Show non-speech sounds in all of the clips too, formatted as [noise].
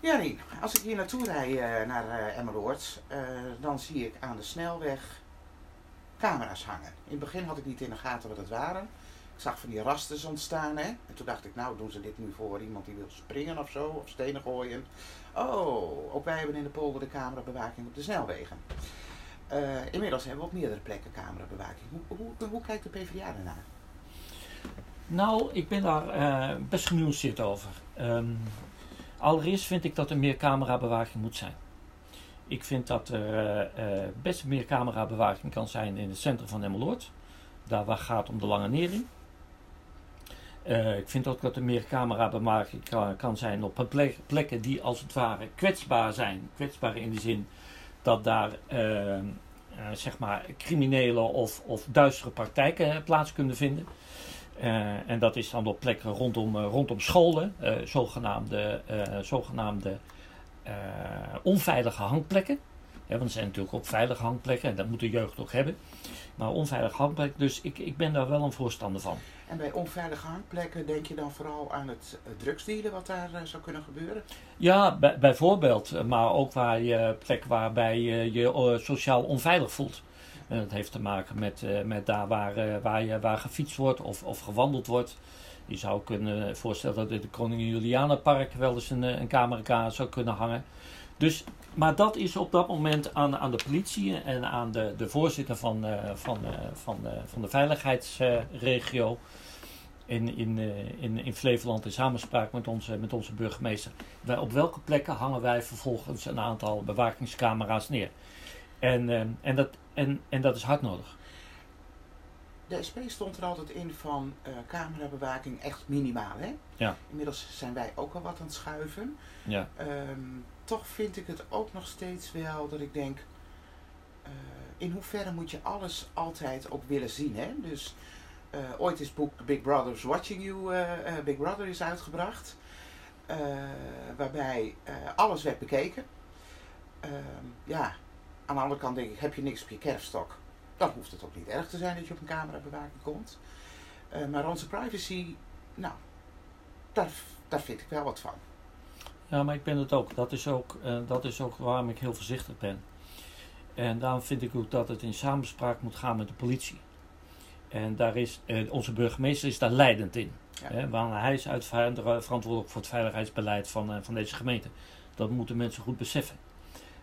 Ja, Rien, als ik hier naartoe rij eh, naar eh Emmeloord, eh, dan zie ik aan de snelweg camera's hangen. In het begin had ik niet in de gaten wat het waren. Ik zag van die rasters ontstaan, hè. En toen dacht ik, nou, doen ze dit nu voor iemand die wil springen of zo, of stenen gooien. Oh, ook wij hebben in de polder de camerabewaking op de snelwegen. Inmiddels hebben we op meerdere plekken camerabewaking. Hoe, hoe, hoe kijkt de PvdA ernaar? Nou, ik ben daar best genuanceerd over. Ehm, allereerst vind ik dat er meer camerabewaking moet zijn. Ik vind dat er eh, eh, best meer camerabewaking kan zijn in het centrum van Emmeloord. Daar waar het gaat om de lange nering. Eh, ik vind ook dat er meer camerabewaking kan, zijn op plekken die als het ware kwetsbaar zijn. Kwetsbaar in de zin dat daar eh, zeg maar criminele of, of duistere praktijken plaats kunnen vinden. Eh, en dat is dan op plekken rondom, eh, rondom scholen, eh, zogenaamde, zogenaamde onveilige hangplekken. Ja, want er zijn natuurlijk ook veilige hangplekken en dat moet de jeugd ook hebben. Maar onveilige hangplekken, dus ik, ik ben daar wel een voorstander van. En bij onveilige hangplekken denk je dan vooral aan het drugsdealen wat daar zou kunnen gebeuren? Ja, bij- bijvoorbeeld, maar ook waar je plek waarbij je je sociaal onveilig voelt. En dat heeft te maken met, eh, met daar waar, eh, waar, je, waar gefietst wordt of, of gewandeld wordt. Je zou kunnen voorstellen dat in het Koningin Julianenpark wel eens een, eh, een camera zou kunnen hangen. Dus, maar dat is op dat moment aan, aan de politie en aan de, de voorzitter van, van, van, van de veiligheidsregio in, in, in, in Flevoland in samenspraak met onze, met onze burgemeester. Wij, op welke plekken hangen wij vervolgens een aantal bewakingscamera's neer? En, eh, en, dat, en, en dat is hard nodig. De SP stond er altijd in van eh, camerabewaking echt minimaal, hè? Ja. Inmiddels zijn wij ook al wat aan het schuiven. Ja. Ehm, toch vind ik het ook nog steeds wel dat ik denk... eh, in hoeverre moet je alles altijd ook willen zien, hè? Dus eh, ooit is het boek Big Brother's Watching You, Big Brother is uitgebracht. waarbij alles werd bekeken. Ehm, ja, aan de andere kant denk ik, heb je niks op je kerfstok? Dan hoeft het ook niet erg te zijn dat je op een camerabewaking komt. Eh, maar onze privacy, nou, daar, daar vind ik wel wat van. Ja, maar ik ben het ook. Dat is ook, eh, dat is ook waarom ik heel voorzichtig ben. En daarom vind ik ook dat het in samenspraak moet gaan met de politie. En daar is, eh, onze burgemeester is daar leidend in. Ja. Hè, want hij is uitvoerend verantwoordelijk voor het veiligheidsbeleid van, van deze gemeente. Dat moeten mensen goed beseffen.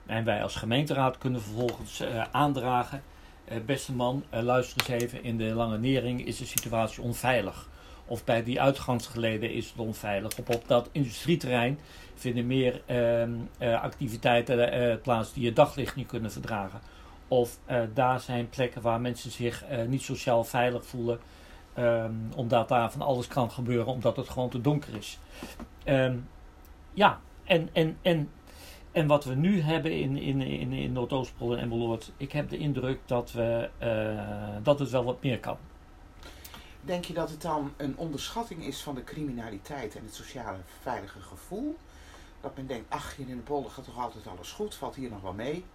En wij als gemeenteraad kunnen vervolgens eh, aandragen. eh, beste man, eh, luister eens even. In de Lange Nering is de situatie onveilig. Of bij die uitgangsgeleden is het onveilig. Op, op dat industrieterrein vinden meer ehm, eh, activiteiten plaats die het daglicht niet kunnen verdragen. Of daar zijn plekken waar mensen zich niet sociaal veilig voelen. ehm, omdat daar van alles kan gebeuren, omdat het gewoon te donker is. Ehm, ja, en, en, en, en wat we nu hebben in, in, in, in Noordoostpolder en Beloord, ik heb de indruk dat, we, eh, dat het wel wat meer kan. Denk je dat het dan een onderschatting is van de criminaliteit en het sociale veilige gevoel? Dat men denkt, ach, hier in de polder gaat toch altijd alles goed, valt hier nog wel mee?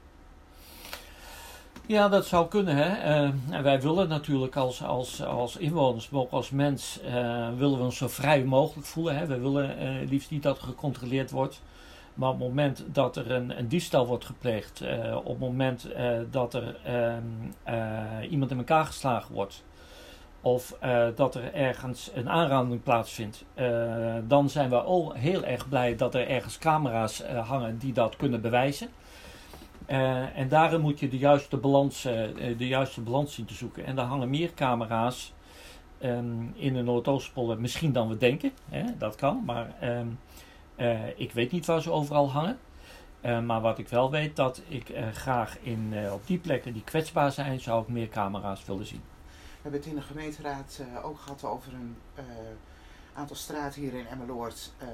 Ja, dat zou kunnen. Hè? Eh, en wij willen natuurlijk als, als, als inwoners, maar ook als mens, eh, willen we ons zo vrij mogelijk voelen. Hè? We willen eh, liefst niet dat er gecontroleerd wordt. Maar op het moment dat er een, een diefstal wordt gepleegd, eh, op het moment eh, dat er ehm, eh, iemand in elkaar geslagen wordt, of dat er ergens een aanranding plaatsvindt, dan zijn we al heel erg blij dat er ergens camera's hangen die dat kunnen bewijzen. En daarin moet je de juiste, balans, de juiste balans zien te zoeken. En daar hangen meer camera's ehm, in de Noordoostpolder misschien dan we denken. Hè? Dat kan, maar ehm, eh, ik weet niet waar ze overal hangen. Eh, maar wat ik wel weet, dat ik eh, graag in, eh, op die plekken die kwetsbaar zijn, zou ik meer camera's willen zien. We hebben het in de gemeenteraad eh, ook gehad over een eh, aantal straten hier in Emmeloord. Eh,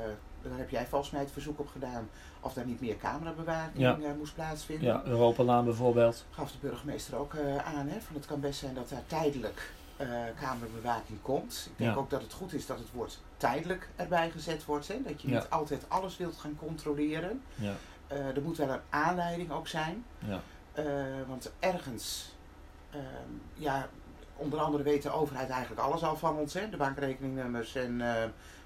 daar heb jij volgens mij het verzoek op gedaan of daar niet meer camerabewaking Ja. eh, moest plaatsvinden. Ja, Europalaan bijvoorbeeld. Gaf de burgemeester ook eh, aan, hè, van het kan best zijn dat daar tijdelijk eh camerabewaking komt. Ik denk Ja. ook dat het goed is dat het woord tijdelijk erbij gezet wordt. Hè, dat je Ja. niet altijd alles wilt gaan controleren. Ja, Eh, er moet wel een aanleiding ook zijn. ja. Eh, want ergens, ehm, ja, onder andere weet de overheid eigenlijk alles al van ons. Hè? De bankrekeningnummers en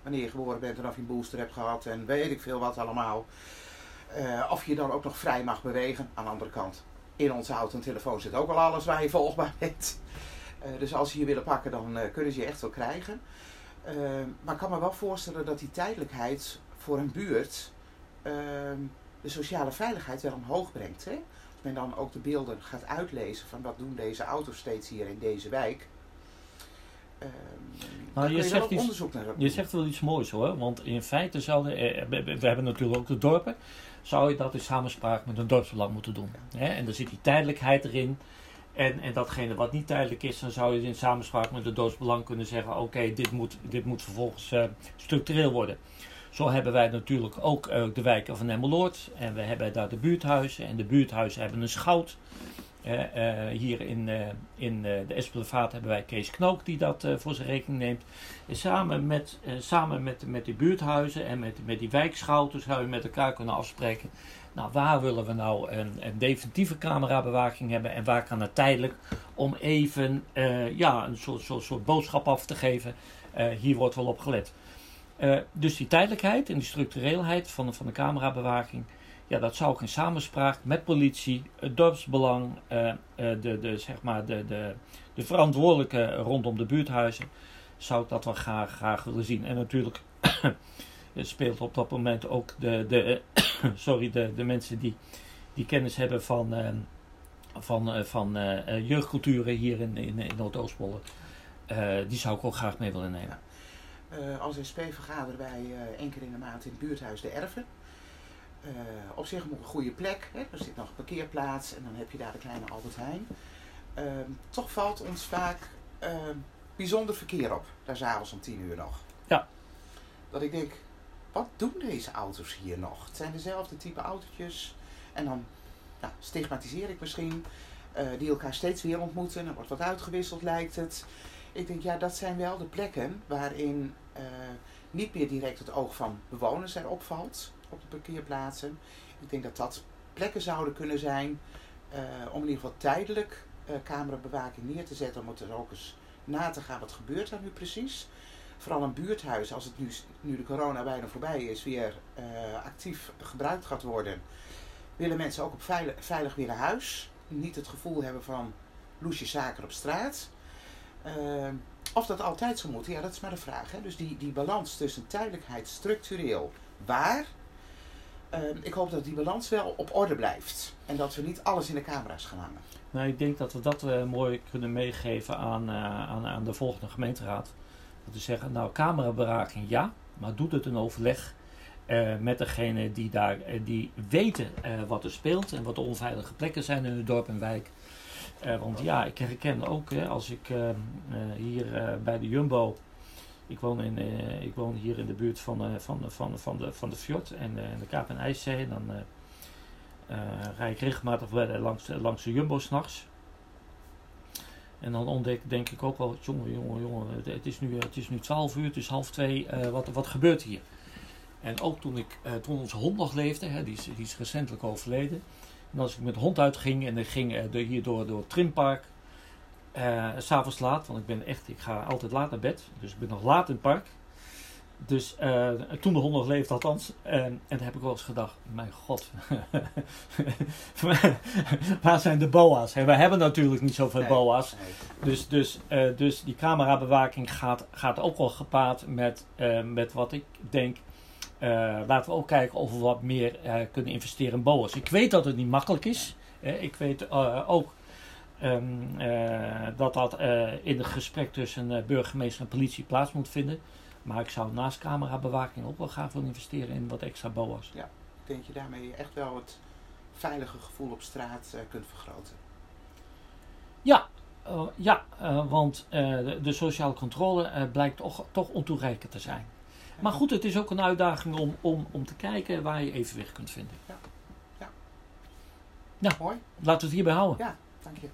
wanneer je geboren bent en of je een booster hebt gehad en weet ik veel wat allemaal. Of je dan ook nog vrij mag bewegen. Aan de andere kant, in onze auto en telefoon zit ook al alles waar je volgbaar bent. Eh, dus als ze je willen pakken, dan kunnen ze je echt wel krijgen. maar ik kan me wel voorstellen dat die tijdelijkheid voor een buurt de sociale veiligheid wel omhoog brengt. Hè? men dan ook de beelden gaat uitlezen van wat doen deze auto's steeds hier in deze wijk. Uh, nou, je, zegt iets, je zegt wel iets moois hoor, want in feite zouden, eh, we hebben natuurlijk ook de dorpen, zou je dat in samenspraak met een dorpsbelang moeten doen. Hè? En dan zit die tijdelijkheid erin. En, en datgene wat niet tijdelijk is, dan zou je in samenspraak met het dorpsbelang kunnen zeggen: oké, dit, moet, dit moet vervolgens uh, structureel worden. Zo hebben wij natuurlijk ook uh, de wijken van Emmeloord. En we hebben daar de buurthuizen. En de buurthuizen hebben een schout. Uh, hier in, in de Espelevaat hebben wij Kees Knook die dat voor zijn rekening neemt. En samen met, samen met, met die buurthuizen en met, met die wijkschouten zou je met elkaar kunnen afspreken. Nou, waar willen we nou een, een definitieve camerabewaking hebben en waar kan het tijdelijk om even ja, een soort, soort, soort boodschap af te geven. hier wordt wel op gelet. Dus die tijdelijkheid en die structureelheid van van de camerabewaking, ja, dat zou ik in samenspraak met politie, het dorpsbelang, uh, uh, de, de, zeg maar de, de, de verantwoordelijke rondom de buurthuizen, zou ik dat wel graag, graag willen zien. En natuurlijk [coughs] speelt op dat moment ook de, de, [coughs] sorry, de, de mensen die, die kennis hebben van, van, van jeugdculturen hier in, in, in die zou ik ook graag mee willen nemen. Uh, als SP vergaderen wij uh, één keer in de maand in het buurthuis De Erven. Uh, op zich een goede plek. Hè? Er zit nog een parkeerplaats en dan heb je daar de kleine Albert Heijn. Ehm, toch valt ons vaak ehm, bijzonder verkeer op. Daar s'avonds om tien uur nog. Ja. Dat ik denk, wat doen deze auto's hier nog? Het zijn dezelfde type autootjes. En dan nou, stigmatiseer ik misschien. die elkaar steeds weer ontmoeten. Er wordt wat uitgewisseld lijkt het. Ik denk, ja, dat zijn wel de plekken waarin uh, niet meer direct het oog van bewoners erop valt op de parkeerplaatsen. Ik denk dat dat plekken zouden kunnen zijn uh, om in ieder geval tijdelijk uh, camerabewaking neer te zetten. Om het er ook eens na te gaan, wat gebeurt er nu precies? Vooral een buurthuis, als het nu, nu de corona bijna voorbij is, weer actief gebruikt gaat worden. Willen mensen ook op veilig, veilig weer naar huis. Niet het gevoel hebben van loesje zaken op straat. Of dat altijd zo moet, ja, dat is maar de vraag. Hè? Dus die, die balans tussen tijdelijkheid, structureel, waar. Ehm, ik hoop dat die balans wel op orde blijft. En dat we niet alles in de camera's gaan hangen. Nou, ik denk dat we dat uh, mooi kunnen meegeven aan, uh, aan, aan de volgende gemeenteraad. Dat we zeggen, nou, camerabewaking ja, maar doet het een overleg uh, met degene die, daar, die weten wat er speelt en wat de onveilige plekken zijn in het dorp en wijk. Want ja, ik herken ook als ik uh, hier bij de Jumbo. Ik woon, in, ik woon hier in de buurt van, van, van, van, de, van de Fjord en de Kaap en IJszee. Dan rijd ik regelmatig langs, langs de Jumbo s'nachts. En dan ontdek denk ik ook wel, jongen, jongen, jongen, het is nu, het is nu 12 uur, het is half twee, wat, wat gebeurt hier? En ook toen, ik, toen onze hond nog leefde, hè, die, is, die is recentelijk overleden. En als ik met de hond uitging en ik ging hier door, door het trimpark, uh, s'avonds laat, want ik ben echt, ik ga altijd laat naar bed, dus ik ben nog laat in het park. Dus uh, toen de hond nog leefde althans, en dan heb ik wel eens gedacht, mijn god, [laughs] waar zijn de boa's? En we hebben natuurlijk niet zoveel boa's. Dus, dus, dus die camerabewaking gaat, gaat ook wel gepaard met, met wat ik denk laten we ook kijken of we wat meer kunnen investeren in BOA's. Ik weet dat het niet makkelijk is. Ik weet ook um, dat dat in het gesprek tussen burgemeester en politie plaats moet vinden. Maar ik zou naast camerabewaking ook wel graag willen investeren in wat extra BOA's. Ja, ik denk je daarmee echt wel het veilige gevoel op straat kunt vergroten. Ja, ja want de, de, sociale controle blijkt toch, toch ontoereikend te zijn. Maar goed, het is ook een uitdaging om, om, om te kijken waar je evenwicht kunt vinden. Ja. ja. Nou, Mooi. laten we het hierbij houden. Ja, dank je.